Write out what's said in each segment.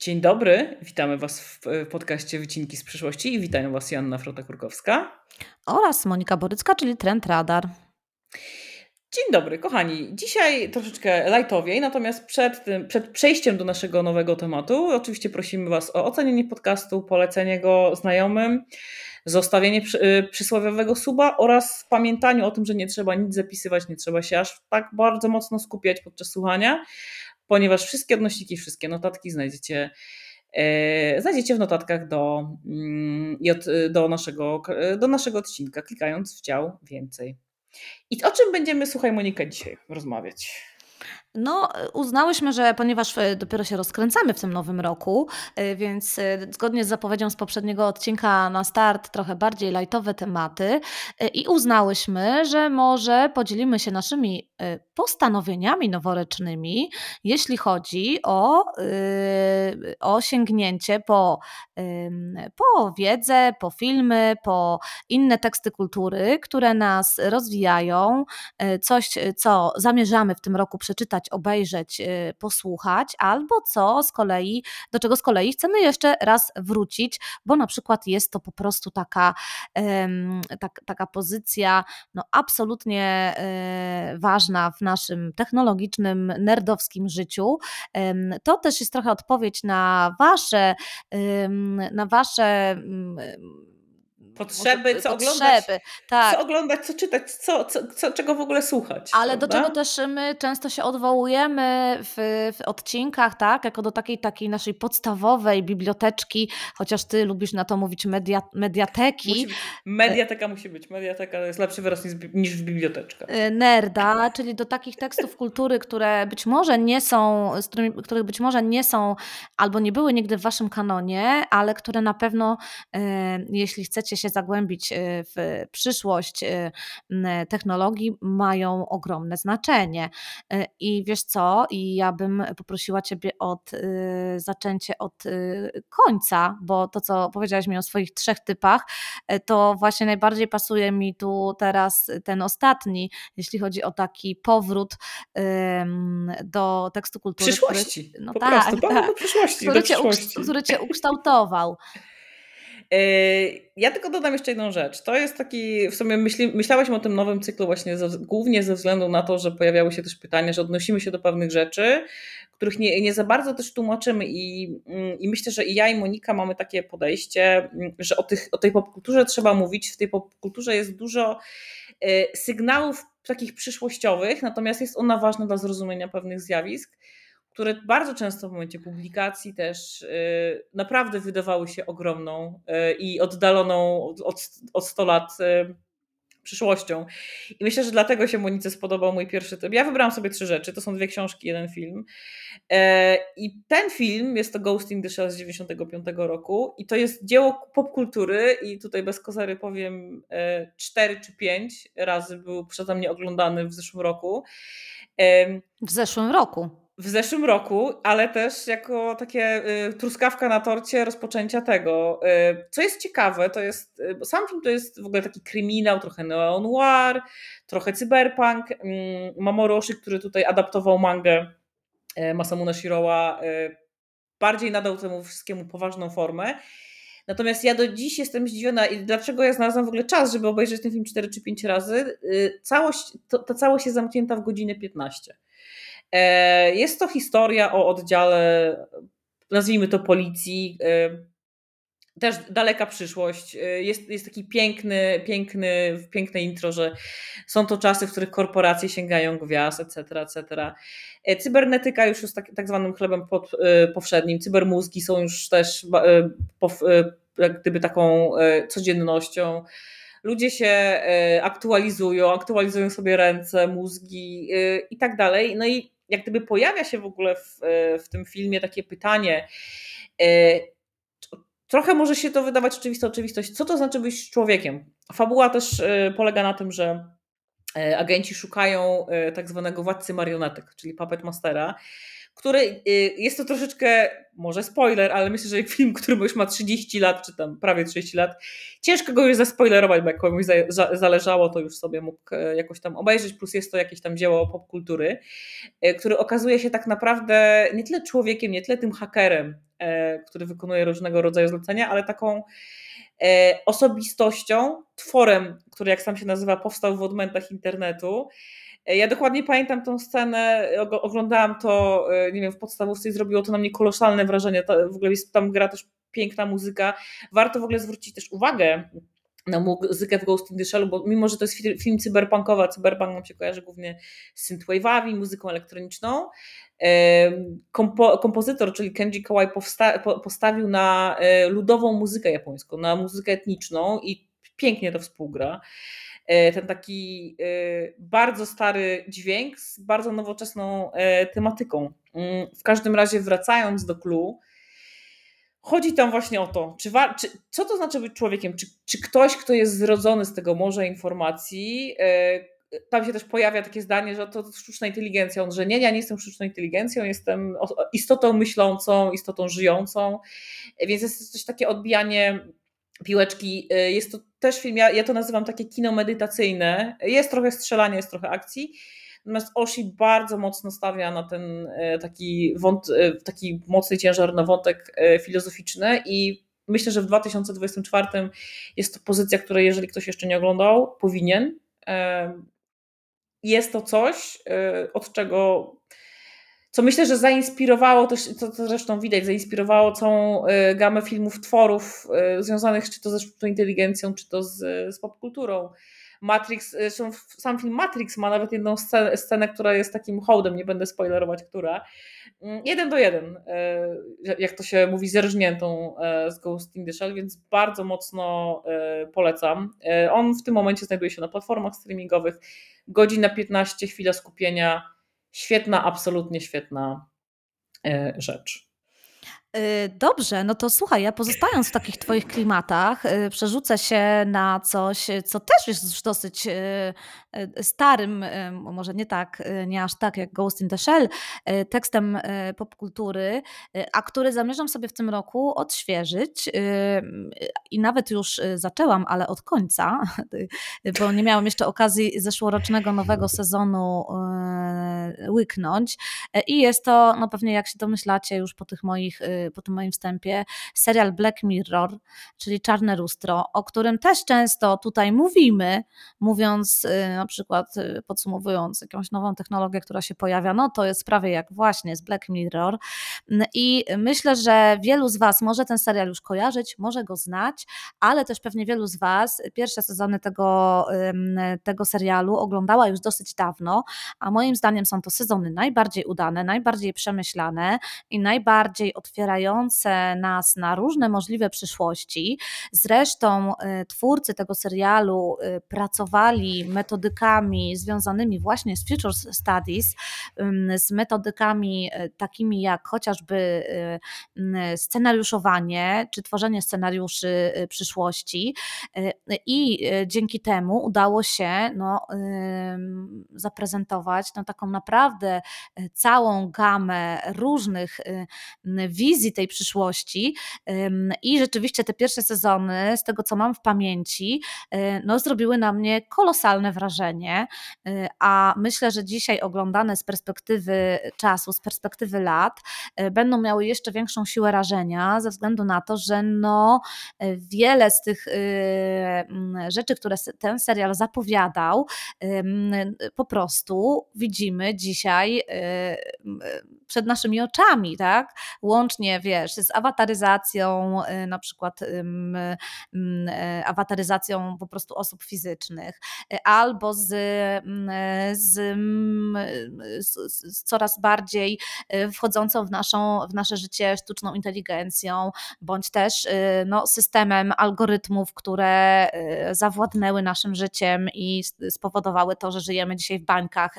Dzień dobry, witamy Was w podcaście Wycinki z przyszłości i witają Was Janna Frota-Kurkowska oraz Monika Borycka, czyli Trend Radar. Dzień dobry, kochani. Dzisiaj troszeczkę lightowiej, natomiast przed, tym, przed przejściem do naszego nowego tematu, oczywiście prosimy Was o ocenienie podcastu, polecenie go znajomym, zostawienie przy, y, przysłowiowego suba oraz pamiętaniu o tym, że nie trzeba nic zapisywać, nie trzeba się aż tak bardzo mocno skupiać podczas słuchania, ponieważ wszystkie odnośniki, wszystkie notatki znajdziecie, e, znajdziecie w notatkach do, mm, do, naszego, do naszego odcinka, klikając w dział więcej. I o czym będziemy, słuchaj Monika, dzisiaj rozmawiać? No, uznałyśmy, że ponieważ e, dopiero się rozkręcamy w tym nowym roku, e, więc e, zgodnie z zapowiedzią z poprzedniego odcinka na start trochę bardziej lightowe tematy i uznałyśmy, że może podzielimy się naszymi postanowieniami noworocznymi, jeśli chodzi o, o sięgnięcie po, po wiedzę, po filmy, po inne teksty kultury, które nas rozwijają, coś, co zamierzamy w tym roku przeczytać obejrzeć, y, posłuchać, albo co z kolei, do czego z kolei chcemy jeszcze raz wrócić, bo na przykład jest to po prostu taka, tak, taka pozycja no, absolutnie e, ważna w naszym technologicznym, nerdowskim życiu. To też jest trochę odpowiedź na wasze, na wasze Potrzeby, co potrzeby, oglądać, tak. co oglądać, co czytać, co, co, co czego w ogóle słuchać. Ale prawda? do czego też my często się odwołujemy w, w, odcinkach, tak, jako do takiej, takiej naszej podstawowej biblioteczki, chociaż ty lubisz na to mówić media, mediateki. Musi, mediateka musi być, mediateka to jest lepszy wyraz niż, niż biblioteczka. Y, nerda, czyli do takich tekstów kultury, które być może nie są, z którymi, których być może nie są albo nie były nigdy w waszym kanonie, ale które na pewno, e, jeśli chcecie się się zagłębić y, w przyszłość y, technologii, mają ogromne znaczenie. Y, I wiesz co? I ja bym poprosiła Ciebie od zaczęcie od końca, bo to, co powiedziałaś mi o swoich trzech typach, to właśnie najbardziej pasuje mi tu teraz ten ostatni, jeśli chodzi o taki powrót do tekstu kultury. Przyszłości. Który, no po tak, prostu, tak, do przyszłości. Który, do przyszłości. Cię, który cię ukształtował. Yy, ja tylko dodam jeszcze jedną rzecz. To jest taki, w sumie myśli, myślałyśmy o tym nowym cyklu właśnie ze, głównie ze względu na to, że pojawiały się też pytania, że odnosimy się do pewnych rzeczy, których nie, nie za bardzo też tłumaczymy i, mm, i myślę, że i ja i Monika mamy takie podejście, mm, że o, tych, o tej popkulturze trzeba mówić. W tej popkulturze jest dużo yy, sygnałów takich przyszłościowych, natomiast jest ona ważna dla zrozumienia pewnych zjawisk które bardzo często w momencie publikacji też y, naprawdę wydawały się ogromną y, i oddaloną od, od 100 lat y, przyszłością. I myślę, że dlatego się Monice spodobał mój pierwszy typ. Ja wybrałam sobie trzy rzeczy. To są dwie książki, jeden film. E, I ten film jest to Ghost in the Shell z 95 roku i to jest dzieło popkultury i tutaj bez kozary powiem e, cztery czy pięć razy był przeze mnie oglądany w zeszłym roku. W zeszłym roku? W zeszłym roku, ale też jako takie y, truskawka na torcie rozpoczęcia tego. Y, co jest ciekawe, to jest, y, sam film to jest w ogóle taki kryminał, trochę neo-noir, trochę cyberpunk. Y, Mamoru Oshii, który tutaj adaptował mangę y, Masamune Shirowa, y, bardziej nadał temu wszystkiemu poważną formę. Natomiast ja do dziś jestem zdziwiona i dlaczego ja znalazłam w ogóle czas, żeby obejrzeć ten film 4 czy 5 razy. Całość, to, ta całość jest zamknięta w godzinę 15. E, jest to historia o oddziale, nazwijmy to policji, e, też daleka przyszłość. E, jest, jest taki piękny, piękny, piękne intro, że są to czasy, w których korporacje sięgają gwiazd, etc., etc. Cybernetyka już jest tak, tak zwanym chlebem pod, powszednim. Cybermózgi są już też jak gdyby taką codziennością. Ludzie się aktualizują, aktualizują sobie ręce, mózgi i tak dalej. No i jak gdyby pojawia się w ogóle w, e, w tym filmie takie pytanie, e, trochę może się to wydawać oczywista oczywistość, co to znaczy być człowiekiem? Fabuła też e, polega na tym, że agenci szukają tak zwanego władcy marionetek, czyli puppet mastera, który y, jest to troszeczkę, może spoiler, ale myślę, że film, który już ma 30 lat, czy tam prawie 30 lat, ciężko go już zaspoilerować, bo jak komuś zależało, to już sobie mógł e, jakoś tam obejrzeć, plus jest to jakieś tam dzieło popkultury, e, który okazuje się tak naprawdę nie tyle człowiekiem, nie tyle tym hakerem, e, który wykonuje różnego rodzaju zlecenia, ale taką osobistością, tworem, który jak sam się nazywa, powstał w odmętach internetu, ja dokładnie pamiętam tą scenę, oglądałam to, e, nie wiem, w podstawówce i zrobiło to na mnie kolosalne wrażenie. W ogóle jest, tam gra też piękna muzyka. Warto w ogóle zwrócić też uwagę na muzykę w Ghost in the Shell, bo mimo, że to jest film cyberpunkowy, a cyberpunk nam się kojarzy głównie z synthwave'ami, muzyką elektroniczną, kompo, kompozytor, czyli Kenji Kawai postawił na e, ludową muzykę japońską, na muzykę etniczną i pięknie to współgra. E, ten taki e, bardzo stary dźwięk z bardzo nowoczesną e, tematyką. Mm, w każdym razie, wracając do clue, chodzi tam właśnie o to, czy, czy, co to znaczy być człowiekiem? Czy, czy ktoś, kto jest zrodzony z tego morza informacji, tam się też pojawia takie zdanie, że to sztuczna inteligencja. On, że nie, ja nie jestem sztuczną inteligencją, jestem istotą myślącą, istotą żyjącą. Więc jest coś takie odbijanie piłeczki. Y, jest to też film, ja, ja to nazywam takie kino medytacyjne. Jest trochę strzelania, jest trochę akcji. Natomiast Oshi bardzo mocno stawia na ten y, taki, wąt, y, taki mocny ciężar na wątek filozoficzny i myślę, że w 2024 jest to pozycja, której jeżeli ktoś jeszcze nie oglądał, powinien. Jest to coś, od czego co myślę, że zainspirowało co, co zresztą widać, zainspirowało całą y, gamę filmów, tworów y, związanych czy to ze sztuczną inteligencją, czy to z, z popkulturą. Matrix, zresztą sam film Matrix ma nawet jedną scenę, scenę, która jest takim hołdem, nie będę spoilerować, która. Mm, jeden do jeden, y, jak to się mówi, zerżniętą z Ghost in the Shell, więc bardzo mocno polecam. On w tym momencie znajduje się na platformach streamingowych. Godzina 15, chwila skupienia świetna, absolutnie świetna e, rzecz. Y, dobrze, no to słuchaj, ja pozostając w takich Twoich klimatach, y, przerzucę się na coś, co też jest już dosyć y, starym, może nie tak, nie aż tak jak Ghost in the Shell, tekstem popkultury, a który zamierzam sobie w tym roku odświeżyć i nawet już zaczęłam, ale od końca, bo nie miałam jeszcze okazji zeszłorocznego nowego sezonu łyknąć. I jest to, no pewnie jak się domyślacie już po tych moich po tym moim wstępie, serial Black Mirror, czyli Czarne Lustro, o którym też często tutaj mówimy, mówiąc y, na przykład, y, podsumowując jakąś nową technologię, która się pojawia, no to jest prawie jak właśnie z Black Mirror. I myślę, że wielu z Was może ten serial już kojarzyć, może go znać, ale też pewnie wielu z Was pierwsze sezony tego, tego serialu oglądała już dosyć dawno, a moim zdaniem są to sezony najbardziej udane, najbardziej przemyślane i najbardziej otwierające otwierające nas na różne możliwe przyszłości. Zresztą y, twórcy tego serialu y, pracowali metodykami związanymi właśnie z Future Studies, z metodykami y, takimi jak chociażby scenariuszowanie czy tworzenie scenariuszy przyszłości. I dzięki temu udało się no, zaprezentować no, taką naprawdę całą gamę różnych wizji wizji tej przyszłości i rzeczywiście te pierwsze sezony, z tego co mam w pamięci, e, no, zrobiły na mnie kolosalne wrażenie, e, a myślę, że dzisiaj oglądane z perspektywy czasu, z perspektywy lat, e, będą miały jeszcze większą siłę rażenia, ze względu na to, że no, wiele z tych rzeczy, które ten serial zapowiadał, po prostu widzimy dzisiaj przed naszymi oczami, tak? Łącznie, wiesz, z awataryzacją, y, na przykład y, awataryzacją po prostu osób fizycznych, y, albo z, z, z, z coraz bardziej wchodzącą w, naszą, w nasze życie sztuczną inteligencją, bądź też no, systemem algorytmów, które zawładnęły naszym życiem i spowodowały to, że żyjemy dzisiaj w bańkach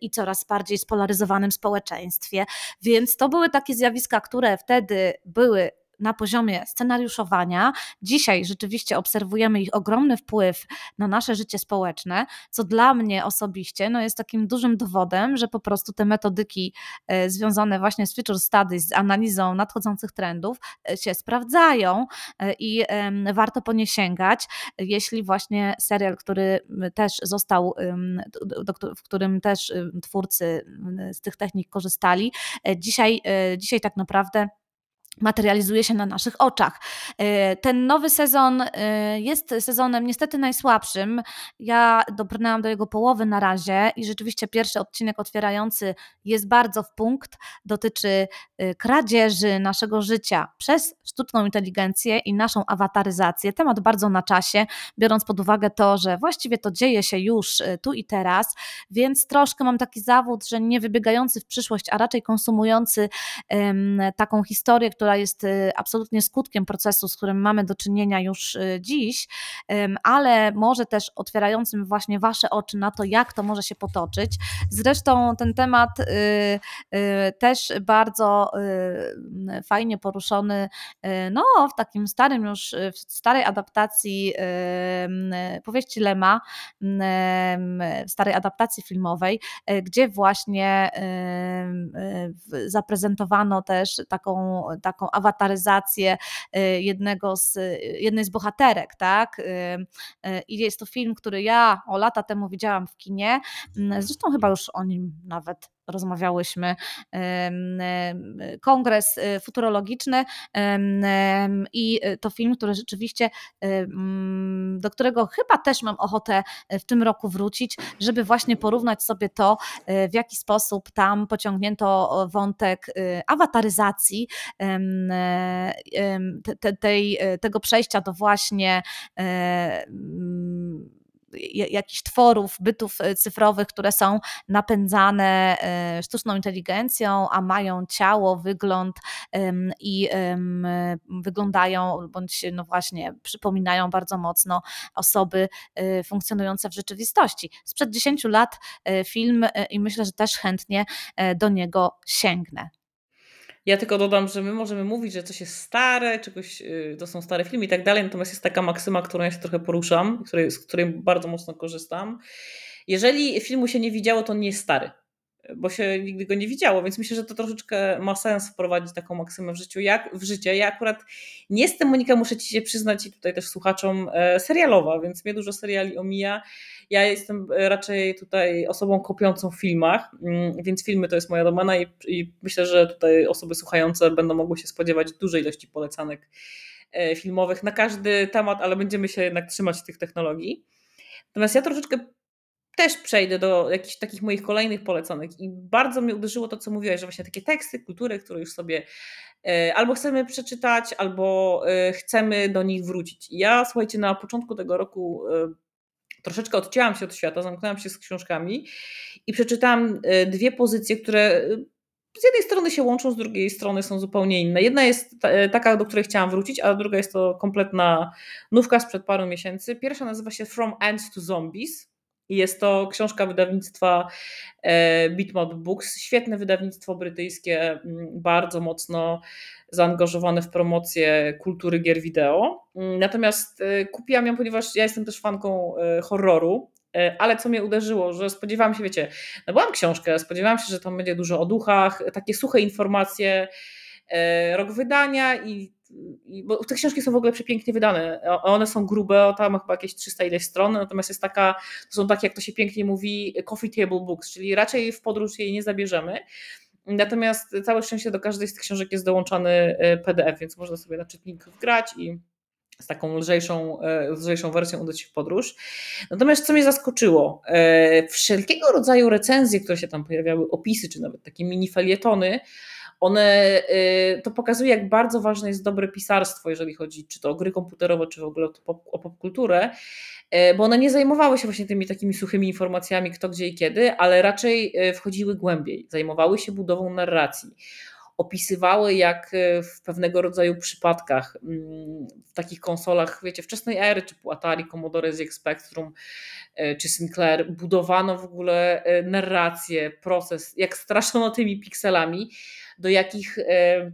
i coraz bardziej spolaryzowanym społeczeństwie. Więc to były takie zjawiska, które wtedy były na poziomie scenariuszowania. Dzisiaj rzeczywiście obserwujemy ich ogromny wpływ na nasze życie społeczne, co dla mnie osobiście no, jest takim dużym dowodem, że po prostu te metodyki e, związane właśnie z feature studies, z analizą nadchodzących trendów e, się sprawdzają e, i warto po nie sięgać, jeśli właśnie serial, który też został, w którym też twórcy z tych technik korzystali, dzisiaj, dzisiaj tak naprawdę materializuje się na naszych oczach. E, ten nowy sezon e, jest sezonem niestety najsłabszym. Ja dobrnęłam do jego połowy na razie i rzeczywiście pierwszy odcinek otwierający jest bardzo w punkt. Dotyczy e, kradzieży naszego życia przez sztuczną inteligencję i naszą awataryzację. Temat bardzo na czasie, biorąc pod uwagę to, że właściwie to dzieje się już tu i teraz, więc troszkę mam taki zawód, że nie wybiegający w przyszłość, a raczej konsumujący um, taką historię, która jest y, absolutnie skutkiem procesu, z którym mamy do czynienia już y, dziś, ale może też otwierającym właśnie Wasze oczy na to, jak to może się potoczyć. Zresztą ten temat y, też bardzo fajnie poruszony no, w takim starym już, w starej adaptacji powieści Lema, w starej adaptacji filmowej, gdzie właśnie zaprezentowano też taką, taką awataryzację y, jednego z, jednej z bohaterek, tak? Y, y, I jest to film, który ja o lata temu widziałam w kinie. Mm, zresztą chyba już o nim nawet rozmawiałyśmy, kongres y, futurologiczny i to film, który rzeczywiście, do którego chyba też mam ochotę w tym roku wrócić, żeby właśnie porównać sobie to, y, w jaki sposób tam pociągnięto wątek y, awataryzacji tej, tego przejścia do właśnie jakichś tworów, bytów e, cyfrowych, które są napędzane e, sztuczną inteligencją, a mają ciało, wygląd i wyglądają, bądź no właśnie przypominają bardzo mocno osoby e, funkcjonujące w rzeczywistości. Sprzed 10 lat film i myślę, że też chętnie do niego sięgnę. Ja tylko dodam, że my możemy mówić, że coś jest stare, czegoś, y, to są stare filmy i tak dalej, natomiast jest taka maksyma, którą ja się trochę poruszam, której, z której bardzo mocno korzystam. Jeżeli filmu się nie widziało, to nie jest stary bo się nigdy go nie widziało, więc myślę, że to troszeczkę ma sens wprowadzić taką maksymę w życiu, jak w życie. Ja akurat nie jestem, Monika, muszę Ci się przyznać i tutaj też słuchaczom, e, serialowa, więc mnie dużo seriali omija. Ja jestem raczej tutaj osobą kopiącą w filmach, mm, więc filmy to jest moja domena i, i myślę, że tutaj osoby słuchające będą mogły się spodziewać dużej ilości polecanek e, filmowych na każdy temat, ale będziemy się jednak trzymać tych technologii. Natomiast ja troszeczkę też przejdę do jakichś takich moich kolejnych poleconych i bardzo mnie uderzyło to, co mówiłaś, że właśnie takie teksty, kultury, które już sobie e, albo chcemy przeczytać, albo e, chcemy do nich wrócić. ja, słuchajcie, na początku tego roku e, troszeczkę odcięłam się od świata, zamknęłam się z książkami i przeczytałam dwie pozycje, które z jednej strony się łączą, z drugiej strony są zupełnie inne. Jedna jest taka, do której chciałam wrócić, a druga jest to kompletna nówka sprzed paru miesięcy. Pierwsza nazywa się From Ants to Zombies jest to książka wydawnictwa e, Bitmap Books, świetne wydawnictwo brytyjskie, mm, bardzo mocno zaangażowane w promocję kultury gier wideo. Mm, natomiast e, kupiłam ją, ponieważ ja jestem też fanką e, horroru, ale co mnie uderzyło, że spodziewałam się, wiecie, nabyłam książkę, spodziewałam się, że tam będzie dużo o duchach, takie suche informacje, rok wydania i bo te książki są w ogóle przepięknie wydane. One są grube, tam chyba jakieś 300 ileś stron, natomiast jest taka, to są takie, jak to się pięknie mówi, coffee table books, czyli raczej w podróż jej nie zabierzemy. Natomiast całe szczęście do każdej z tych książek jest dołączany e, PDF, więc można sobie na czytnik wgrać i z taką lżejszą, e, lżejszą wersją udać się w podróż. Natomiast co mnie zaskoczyło, e, wszelkiego rodzaju recenzje, które się tam pojawiały, opisy, czy nawet takie mini felietony, one, y, to pokazuje, jak bardzo ważne jest dobre pisarstwo, jeżeli chodzi czy to o gry komputerowe, czy w ogóle o popkulturę, y, bo one nie zajmowały się właśnie tymi takimi suchymi informacjami, kto, gdzie i kiedy, ale raczej y, wchodziły głębiej, zajmowały się budową narracji opisywały, jak w pewnego rodzaju przypadkach, mm, w takich konsolach, wiecie, wczesnej ery, typu Atari, Commodore ZX Spectrum czy Sinclair, budowano w ogóle narrację, proces, jak straszono tymi pikselami, do jakich e,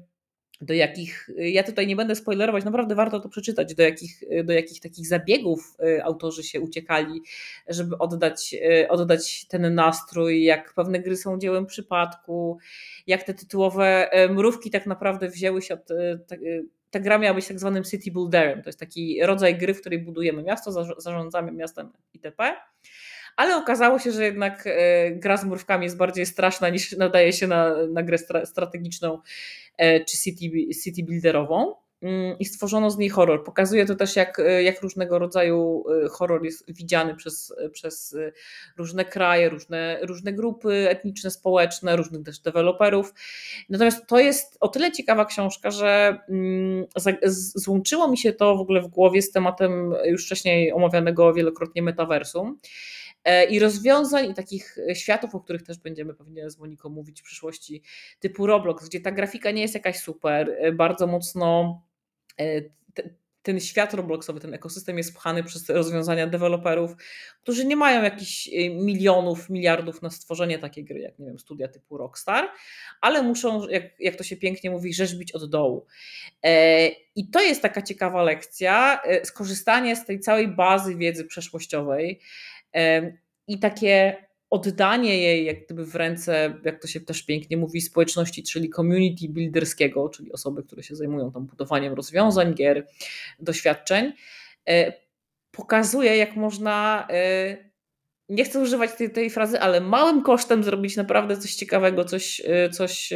do jakich, ja tutaj nie będę spoilerować, naprawdę warto to przeczytać, do jakich, do jakich takich zabiegów autorzy się uciekali, żeby oddać, oddać ten nastrój, jak pewne gry są dziełem przypadku, jak te tytułowe mrówki tak naprawdę wzięły się od. Ta gra miała być tak zwanym city builderem. To jest taki rodzaj gry, w której budujemy miasto, zarządzamy miastem itp. Ale okazało się, że jednak gra z mrówkami jest bardziej straszna niż nadaje się na, na grę strategiczną E, czy city, city builderową mm, i stworzono z niej horror. Pokazuje to też, jak, e, jak różnego rodzaju e, horror jest widziany przez, przez różne kraje, różne, różne grupy etniczne, społeczne, różnych też deweloperów. Natomiast to jest o tyle ciekawa książka, że mm, złączyło mi się to w ogóle w głowie z tematem już wcześniej omawianego wielokrotnie metaversum. E, i rozwiązań i takich e, światów, o których też będziemy pewnie z Moniką mówić w przyszłości, typu Roblox, gdzie ta grafika nie jest jakaś super, e, bardzo mocno ten świat Robloxowy, ten ekosystem jest pchany przez rozwiązania deweloperów, którzy nie mają jakichś milionów, miliardów na stworzenie takiej gry, jak nie wiem, studia typu Rockstar, ale muszą, jak, jak to się pięknie mówi, rzeźbić od dołu. I to jest taka ciekawa lekcja, skorzystanie z tej całej bazy wiedzy przeszłościowej, i takie oddanie jej jak gdyby w ręce, jak to się też pięknie mówi, społeczności, czyli community builderskiego, czyli osoby, które się zajmują tam budowaniem rozwiązań, gier, doświadczeń, e, pokazuje, jak można, e, nie chcę używać tej, tej frazy, ale małym kosztem zrobić naprawdę coś ciekawego, coś, e, coś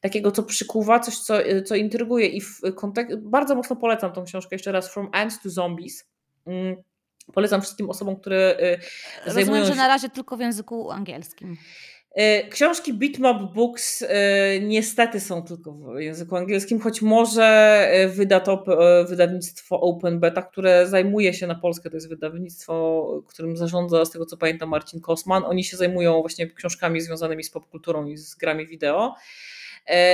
takiego, co przykuwa, coś, co, co intryguje. I w kontek- bardzo mocno polecam tą książkę jeszcze raz, From Ants to Zombies mm, Polecam wszystkim osobom, które y, Rozumiem, zajmują się... że na razie tylko w języku angielskim. Y, książki Bitmap Books y, niestety są tylko w języku angielskim, choć może wyda to wydawnictwo Open Beta, które zajmuje się na Polskę, to jest wydawnictwo, którym zarządza, z tego co pamiętam, Marcin Kosman. Oni się zajmują właśnie książkami związanymi z popkulturą i z grami wideo.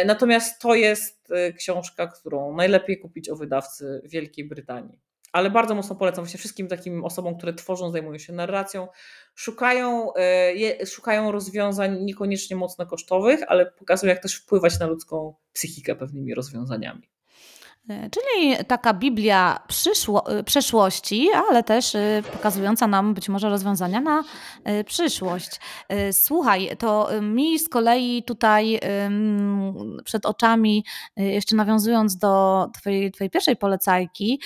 Natomiast to jest książka, którą najlepiej kupić o wydawcy Wielkiej Brytanii ale bardzo mocno polecam właśnie wszystkim takim osobom, które tworzą, zajmują się narracją, szukają, e, szukają rozwiązań niekoniecznie mocno kosztowych, ale pokazują, jak też wpływać na ludzką psychikę pewnymi rozwiązaniami. E, czyli taka Biblia przyszło, e, przeszłości, ale też e, pokazująca nam być może rozwiązania na przyszłość. Słuchaj, to mi z kolei tutaj przed oczami, jeszcze nawiązując do Twojej, twojej pierwszej polecajki,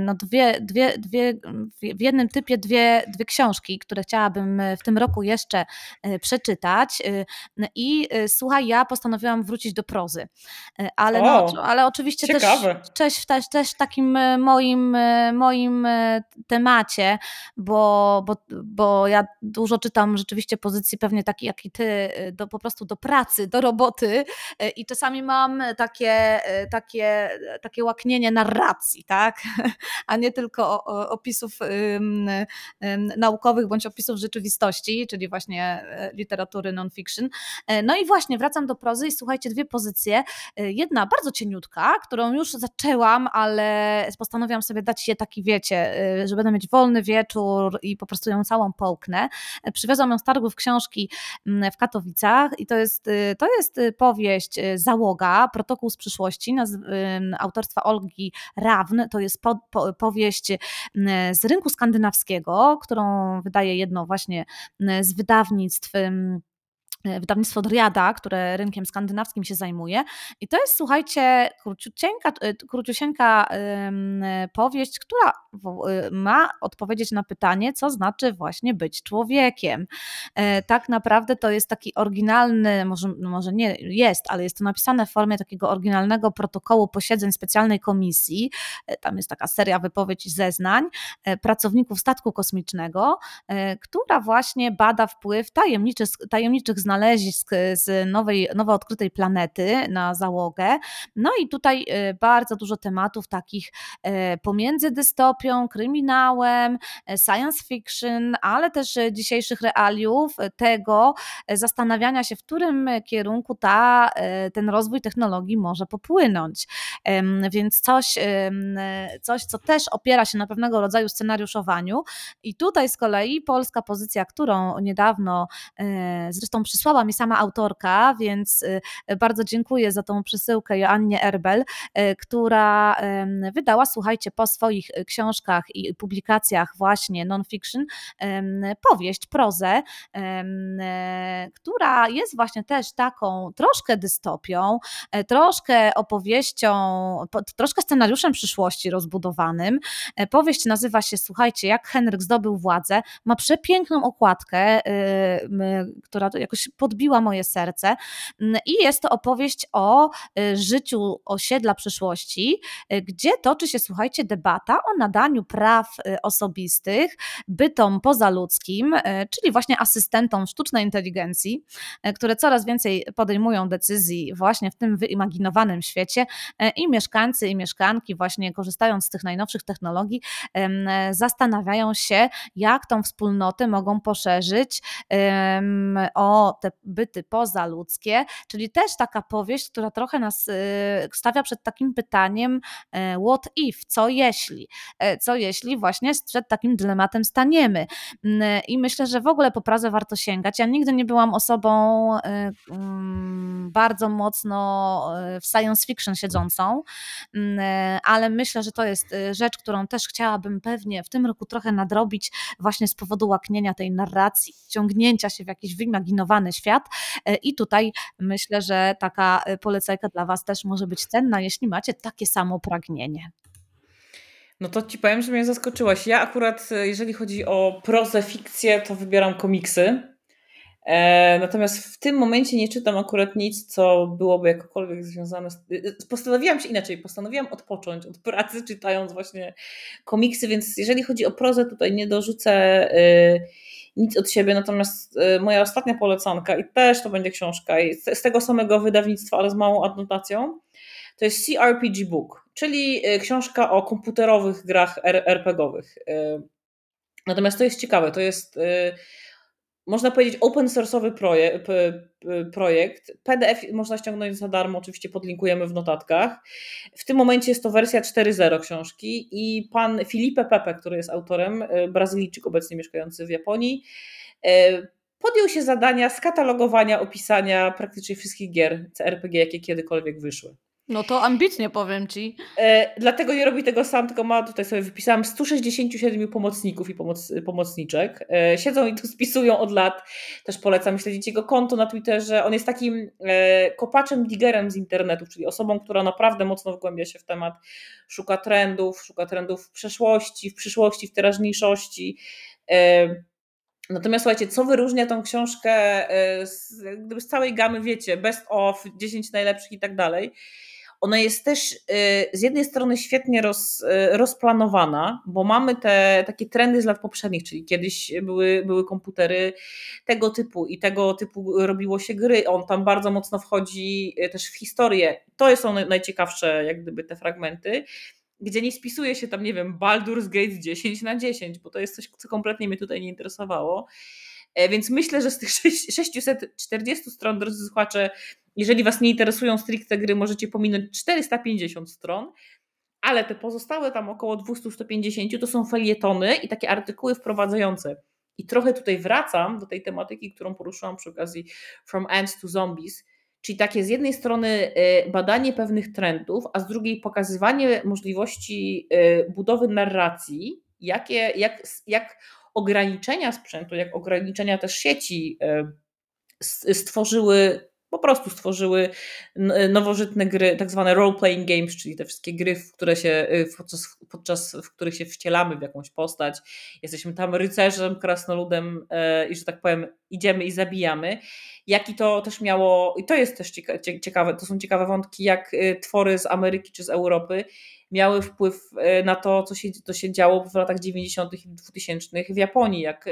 no dwie, dwie, dwie, w jednym typie dwie, dwie książki, które chciałabym w tym roku jeszcze przeczytać. I słuchaj, ja postanowiłam wrócić do prozy. Ale, no, ale oczywiście też też, też, też w takim e, moim, e, moim e, temacie, bo, bo, bo ja dużo czytam rzeczywiście pozycji pewnie takiej jak i ty, do, po prostu do pracy, do roboty i czasami mam takie, takie, takie łaknienie narracji, tak? a nie tylko opisów naukowych bądź opisów rzeczywistości, czyli właśnie literatury non-fiction. No i właśnie wracam do prozy i słuchajcie, dwie pozycje. Jedna bardzo cieniutka, którą już zaczęłam, ale postanowiłam sobie dać je taki, wiecie, y, że będę mieć wolny wieczór i po prostu ją całą połknę. Przywiozłam ją z targów książki mm, w Katowicach i to jest, y, to jest y, powieść Załoga, protokół z przyszłości autorstwa Olgi Rawn. To jest po, po, powieść z rynku skandynawskiego, którą wydaje jedno właśnie z wydawnictw wydawnictwo Driada, które rynkiem skandynawskim się zajmuje. I to jest, słuchajcie, króciusieńka, e, króciusieńka powieść, która e, ma odpowiedzieć na pytanie, co znaczy właśnie być człowiekiem. Tak naprawdę to jest taki oryginalny, może, może nie jest, ale jest to napisane w formie takiego oryginalnego protokołu posiedzeń specjalnej komisji. Tam jest taka seria wypowiedzi i zeznań pracowników statku kosmicznego, która właśnie bada wpływ tajemniczych, tajemniczych znalezisk z nowej, nowo odkrytej planety na załogę. No i tutaj y, bardzo dużo tematów takich y, pomiędzy dystopią, kryminałem, y, science fiction, ale też dzisiejszych realiów, tego zastanawiania się, w którym kierunku ta, ten rozwój technologii może popłynąć. Więc coś, coś, co też opiera się na pewnego rodzaju scenariuszowaniu. I tutaj z kolei polska pozycja, którą niedawno zresztą przy przysłała mi sama autorka, więc bardzo dziękuję za tą przesyłkę Joannie Erbel, która wydała, słuchajcie, po swoich książkach i publikacjach właśnie non-fiction powieść, prozę, która jest właśnie też taką troszkę dystopią, troszkę opowieścią, troszkę scenariuszem przyszłości rozbudowanym. Powieść nazywa się, słuchajcie, jak Henryk zdobył władzę, ma przepiękną okładkę, która jakoś podbiła moje serce. I jest to opowieść o życiu osiedla przyszłości, gdzie toczy się, słuchajcie, debata o nadaniu praw osobistych bytom pozaludzkim, czyli właśnie asystentom sztucznej inteligencji, które coraz więcej podejmują decyzji właśnie w tym wyimaginowanym świecie i mieszkańcy i mieszkanki właśnie korzystając z tych najnowszych technologii zastanawiają się, jak tą wspólnotę mogą poszerzyć o te byty pozaludzkie, czyli też taka powieść, która trochę nas y, stawia przed takim pytaniem e, what if, co jeśli, e, co jeśli właśnie przed takim dylematem staniemy mm, i myślę, że w ogóle po Pradze warto sięgać. Ja nigdy nie byłam osobą y, mm, bardzo mocno y, w science fiction siedzącą, mm, ale myślę, że to jest rzecz, którą też chciałabym pewnie w tym roku trochę nadrobić właśnie z powodu łaknienia tej narracji, ciągnięcia się w jakiś świat e, i tutaj myślę, że taka e, polecajka dla Was też może być cenna, jeśli macie takie samo pragnienie. No to ci powiem, że mnie zaskoczyłaś. Ja akurat, e, jeżeli chodzi o prozę, fikcję, to wybieram komiksy. E, natomiast w tym momencie nie czytam akurat nic, co byłoby jakokolwiek związane z. Postanowiłam się inaczej, postanowiłam odpocząć od pracy, czytając właśnie komiksy, więc jeżeli chodzi o prozę, tutaj nie dorzucę y, nic od siebie. Natomiast y, moja ostatnia polecanka, i też to będzie książka, z tego samego wydawnictwa, ale z małą adnotacją, to jest CRPG Book, czyli y, książka o komputerowych grach RPGowych. Natomiast to jest ciekawe, to jest można powiedzieć, open source'owy projekt, projekt. PDF można ściągnąć za darmo, oczywiście podlinkujemy w notatkach. W tym momencie jest to wersja 4.0 książki i pan Filipe Pepe, który jest autorem, y, Brazylijczyk obecnie mieszkający w Japonii, y, podjął się zadania skatalogowania, opisania praktycznie wszystkich gier CRPG, jakie kiedykolwiek wyszły. No to ambitnie powiem ci. E, dlatego nie robi tego sam, tylko ma, tutaj sobie wypisałam, 167 pomocników i pomoc, pomocniczek. E, siedzą i tu spisują od lat. Też polecam śledzić jego konto na Twitterze. On jest takim e, kopaczem, digerem z internetu, czyli osobą, która naprawdę mocno wgłębia się w temat, szuka trendów, szuka trendów w przeszłości, w przyszłości, w teraźniejszości. E, Natomiast słuchajcie, co wyróżnia tą książkę e, z, z całej gamy, wiecie, best of, 10 najlepszych i tak dalej, ona jest też y, z jednej strony świetnie roz, y, rozplanowana, bo mamy te takie trendy z lat poprzednich, czyli kiedyś były, były komputery tego typu i tego typu robiło się gry. On tam bardzo mocno wchodzi y, też w historię. To są najciekawsze, jak gdyby, te fragmenty gdzie nie spisuje się tam, nie wiem, Baldur's Gate 10 na 10, bo to jest coś, co kompletnie mnie tutaj nie interesowało. E, więc myślę, że z tych 640 stron, drodzy słuchacze, jeżeli Was nie interesują stricte gry, możecie pominąć 450 stron, ale te pozostałe tam około 250 to są felietony i takie artykuły wprowadzające. I trochę tutaj wracam do tej tematyki, którą poruszyłam przy okazji From Ants to Zombies, czyli takie z jednej strony y, badanie pewnych trendów, a z drugiej pokazywanie możliwości y, budowy narracji, jakie, jak, jak ograniczenia sprzętu, jak ograniczenia też sieci y, stworzyły po prostu stworzyły nowożytne gry, tak zwane role-playing games, czyli te wszystkie gry, w które się, y, podczas, podczas w których się wcielamy w jakąś postać. Jesteśmy tam rycerzem, krasnoludem e, i że tak powiem, idziemy i zabijamy. Jaki to też miało, i to jest też ciekawe, to są ciekawe wątki, jak twory z Ameryki czy z Europy miały wpływ e, na to, co się, co się działo w latach 90. i 2000 w Japonii, jak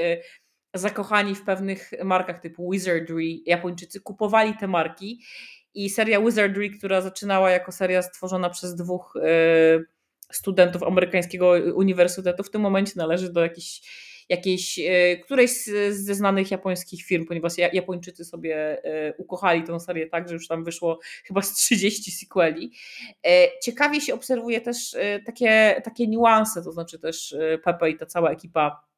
zakochani w pewnych markach typu Wizardry, Japończycy kupowali te marki i seria Wizardry, która zaczynała jako seria stworzona przez dwóch e, studentów amerykańskiego uniwersytetu, w tym momencie należy do jakiejś, jakiejś e, którejś ze znanych japońskich firm, ponieważ Japończycy sobie e, ukochali tę serię tak, że już tam wyszło chyba z 30 sequeli. Ciekawie się obserwuje też takie, takie niuanse, to znaczy też Pepe i ta cała ekipa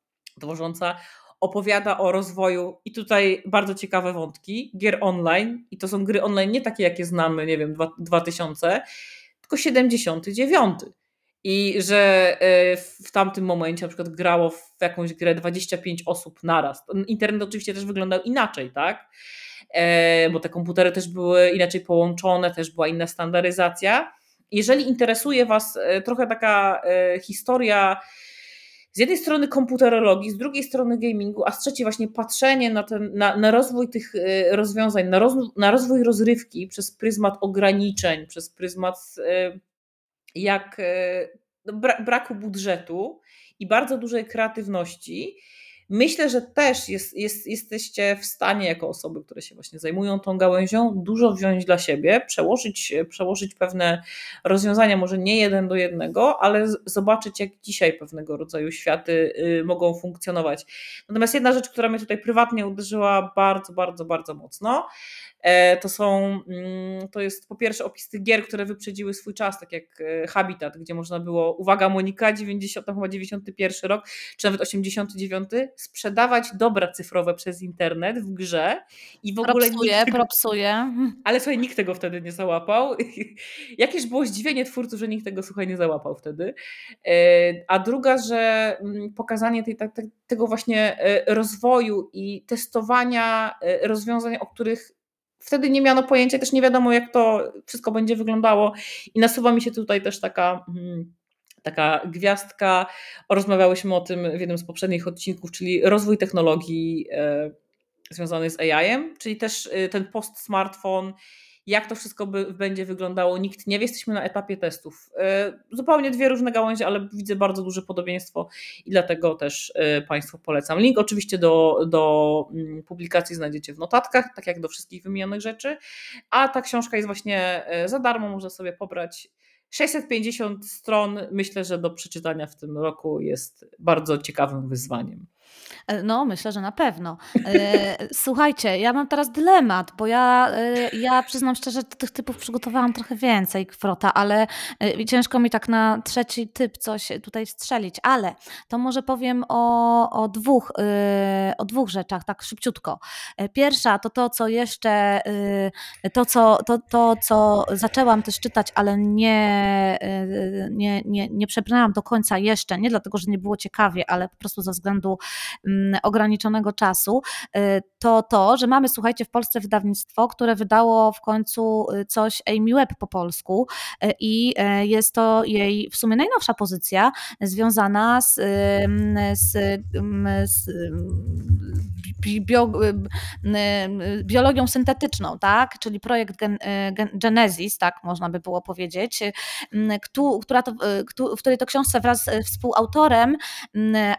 tworząca opowiada o rozwoju i tutaj bardzo ciekawe wątki gier online i to są gry online nie takie jakie znamy, nie wiem, 2000, tylko 79. I że e, w tamtym momencie na przykład grało w jakąś grę 25 osób naraz. Internet oczywiście też wyglądał inaczej, tak? E, bo te komputery też były inaczej połączone, też była inna standaryzacja. Jeżeli interesuje Was e, trochę taka historia z jednej strony komputerologii, z drugiej strony gamingu, a z trzeciej właśnie patrzenie na, ten, na, na rozwój tych rozwiązań, na, roz, na rozwój rozrywki przez pryzmat ograniczeń, przez pryzmat jak e, no, braku budżetu i bardzo dużej kreatywności, myślę, że też jest, jest, jesteście w stanie, jako osoby, które się właśnie zajmują tą gałęzią, dużo wziąć dla siebie, przełożyć, przełożyć pewne rozwiązania, może nie jeden do jednego, ale zobaczyć, jak dzisiaj pewnego rodzaju światy y, mogą funkcjonować. Natomiast jedna rzecz, która mnie tutaj prywatnie uderzyła bardzo, bardzo, bardzo mocno, to są, mm, to jest po pierwsze opis tych gier, które wyprzedziły swój czas, tak jak e, Habitat, gdzie można było, uwaga Monika, 90, chyba 91 rok, czy nawet 89, sprzedawać dobra cyfrowe przez internet w grze i w ogóle propsuje, nikt tego, propsuje. Ale słuchaj, nikt tego wtedy nie załapał. Jakież było zdziwienie twórców, że nikt tego słuchaj nie załapał wtedy. E, a druga, że mm, pokazanie tej, tego właśnie rozwoju i testowania rozwiązań, o których wtedy nie miano pojęcia, też nie wiadomo, jak to wszystko będzie wyglądało. I nasuwa mi się tutaj też taka. Hmm, taka gwiazdka. Rozmawiałyśmy o tym w jednym z poprzednich odcinków, czyli rozwój technologii e, związany z AI-em, czyli też e, ten post-smartfon jak to wszystko by, będzie wyglądało, nikt nie wie, jesteśmy na etapie testów. E, zupełnie dwie różne gałęzie, ale widzę bardzo duże podobieństwo i dlatego też e, Państwu polecam. Link oczywiście do, do mm, publikacji znajdziecie w notatkach, tak jak do wszystkich wymienionych rzeczy, a ta książka jest właśnie e, za darmo, można sobie pobrać 650 stron. Myślę, że do przeczytania w tym roku jest bardzo ciekawym wyzwaniem. E, no, myślę, że na pewno. E, słuchajcie, ja mam teraz dylemat, bo ja, e, ja przyznam szczerze, tych typów przygotowałam trochę więcej, Kwrota, ale ciężko mi tak na trzeci typ coś tutaj strzelić, ale to może powiem o, o, dwóch, o dwóch rzeczach, tak szybciutko. Pierwsza to to, co jeszcze, to co, to, to, co zaczęłam też czytać, ale nie, nie, nie, nie przebrnęłam do końca jeszcze, nie dlatego, że nie było ciekawie, ale po prostu ze względu ograniczonego czasu, y, to to, że mamy, słuchajcie, w Polsce wydawnictwo, które wydało w końcu y, coś Amy Webb po polsku y, i jest to jej w sumie najnowsza pozycja związana z, z, z bio, biologią syntetyczną, tak? czyli projekt Gen, Genesis, tak można by było powiedzieć, która to, w której to książce wraz z współautorem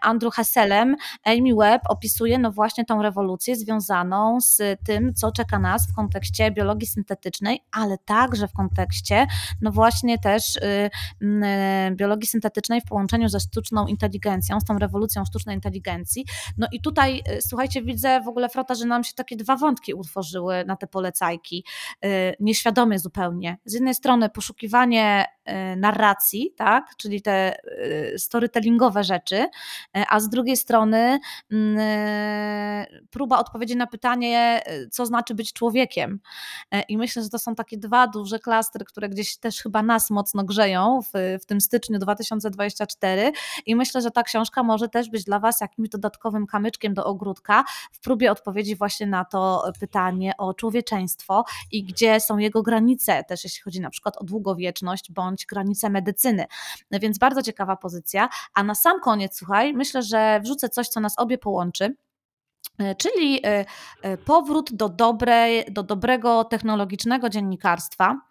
Andrew Hasselem Amy Webb opisuje no właśnie tą rewolucję związaną z tym, co czeka nas w kontekście biologii syntetycznej, ale także w kontekście no właśnie też y, y, biologii syntetycznej w połączeniu ze sztuczną inteligencją, z tą rewolucją sztucznej inteligencji. No i tutaj, y, słuchajcie, widzę w ogóle, Frota, że nam się takie dwa wątki utworzyły na te polecajki, nieświadomie zupełnie. Z jednej strony poszukiwanie narracji, tak, czyli te storytellingowe rzeczy, a z drugiej strony Mm, próba odpowiedzi na pytanie, co znaczy być człowiekiem. I myślę, że to są takie dwa duże klastry, które gdzieś też chyba nas mocno grzeją w, w tym styczniu 2024. I myślę, że ta książka może też być dla Was jakimś dodatkowym kamyczkiem do ogródka w próbie odpowiedzi właśnie na to pytanie o człowieczeństwo i gdzie są jego granice, też jeśli chodzi na przykład o długowieczność bądź granice medycyny. Więc bardzo ciekawa pozycja. A na sam koniec, słuchaj, myślę, że wrzucę coś, co nas obie połączy. E, czyli e, e, powrót do, dobrej, do dobrego technologicznego dziennikarstwa.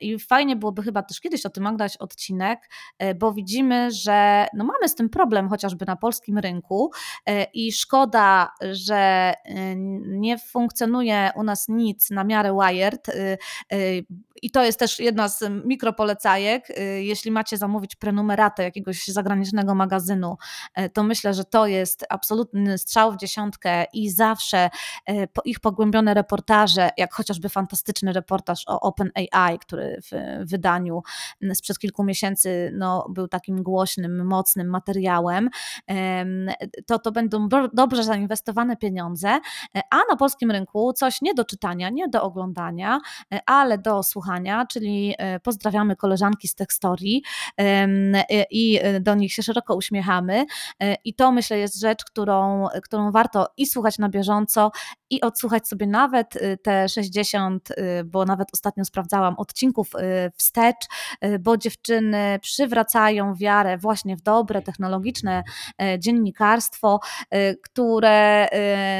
I fajnie byłoby chyba też kiedyś o tym nagrać odcinek, bo widzimy, że no mamy z tym problem chociażby na polskim rynku i szkoda, że nie funkcjonuje u nas nic na miarę Wired. I to jest też jedna z mikropolecajek. Jeśli macie zamówić prenumeratę jakiegoś zagranicznego magazynu, to myślę, że to jest absolutny strzał w dziesiątkę i zawsze po ich pogłębione reportaże, jak chociażby fantastyczny reportaż o OpenAI, który w wydaniu sprzed kilku miesięcy no, był takim głośnym, mocnym materiałem, to to będą dobrze zainwestowane pieniądze, a na polskim rynku coś nie do czytania, nie do oglądania, ale do słuchania, czyli pozdrawiamy koleżanki z Techstory i do nich się szeroko uśmiechamy i to myślę jest rzecz, którą, którą warto i słuchać na bieżąco i odsłuchać sobie nawet te 60, bo nawet ostatnio sprawdzałam odcinków wstecz, bo dziewczyny przywracają wiarę właśnie w dobre, technologiczne dziennikarstwo, które,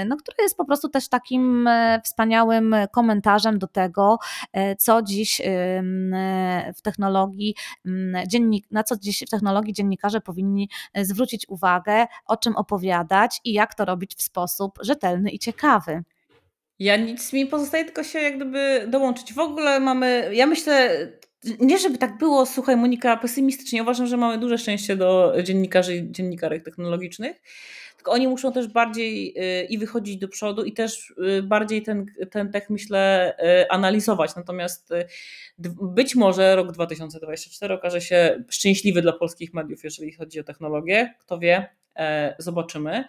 no, które jest po prostu też takim wspaniałym komentarzem do tego, co dziś w technologii, dziennik, na co dziś w technologii dziennikarze powinni zwrócić uwagę, o czym opowiadać i jak to robić w sposób rzetelny i ciekawy. Ja nic mi pozostaje tylko się jak gdyby dołączyć. W ogóle mamy, ja myślę, nie żeby tak było, słuchaj Monika, pesymistycznie, uważam, że mamy duże szczęście do dziennikarzy i dziennikarek technologicznych, tylko oni muszą też bardziej y, i wychodzić do przodu i też y, bardziej ten, ten tech myślę y, analizować. Natomiast być może rok 2024 okaże się szczęśliwy dla polskich mediów, jeżeli chodzi o technologię. Kto wie, e, zobaczymy.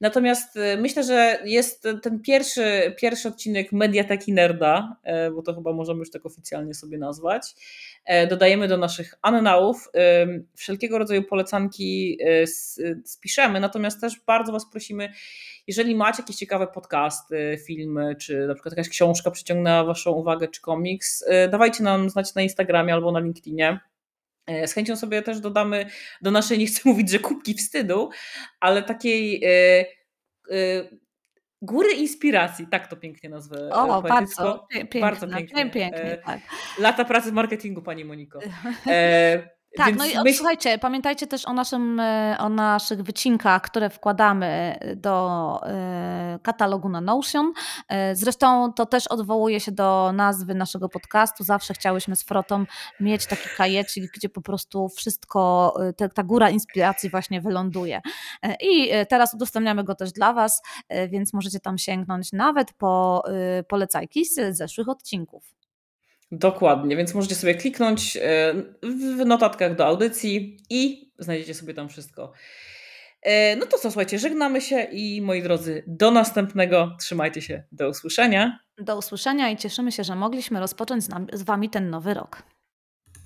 Natomiast y, myślę, że jest ten pierwszy, pierwszy odcinek Mediateki Nerda, e, bo to chyba możemy już tak oficjalnie sobie nazwać. E, dodajemy do naszych annałów. Wszelkiego rodzaju polecanki spiszemy, natomiast też bardzo Was prosimy, jeżeli macie jakieś ciekawe podcasty, filmy, czy na przykład jakaś książka przyciągnęła Waszą uwagę, czy komiks, dawajcie nam znać na Instagramie albo na LinkedInie. E, z chęcią sobie też dodamy do naszej, nie chcę mówić, że kubki wstydu, ale takiej e, e, góry inspiracji, tak to pięknie nazwę. O, bardzo, pięknie, bardzo pięknie. pięknie tak. Lata pracy w marketingu, Pani Moniko. Tak, Więc no i myśl... słuchajcie, pamiętajcie też o, naszym, e, o naszych wycinkach, które wkładamy do e, katalogu na Notion. E, zresztą to też odwołuje się do nazwy naszego podcastu. Zawsze chciałyśmy z Frotą mieć taki kajecik, gdzie po prostu wszystko, ta góra inspiracji właśnie wyląduje. I teraz udostępniamy go też dla Was, więc możecie tam sięgnąć nawet po polecajki z zeszłych odcinków. Dokładnie, więc możecie sobie kliknąć e, w notatkach do audycji i znajdziecie sobie tam wszystko. E, no to co, słuchajcie, żegnamy się i moi drodzy, do następnego. Trzymajcie się, do usłyszenia. Do usłyszenia i cieszymy się, że mogliśmy rozpocząć z, Wami ten nowy rok.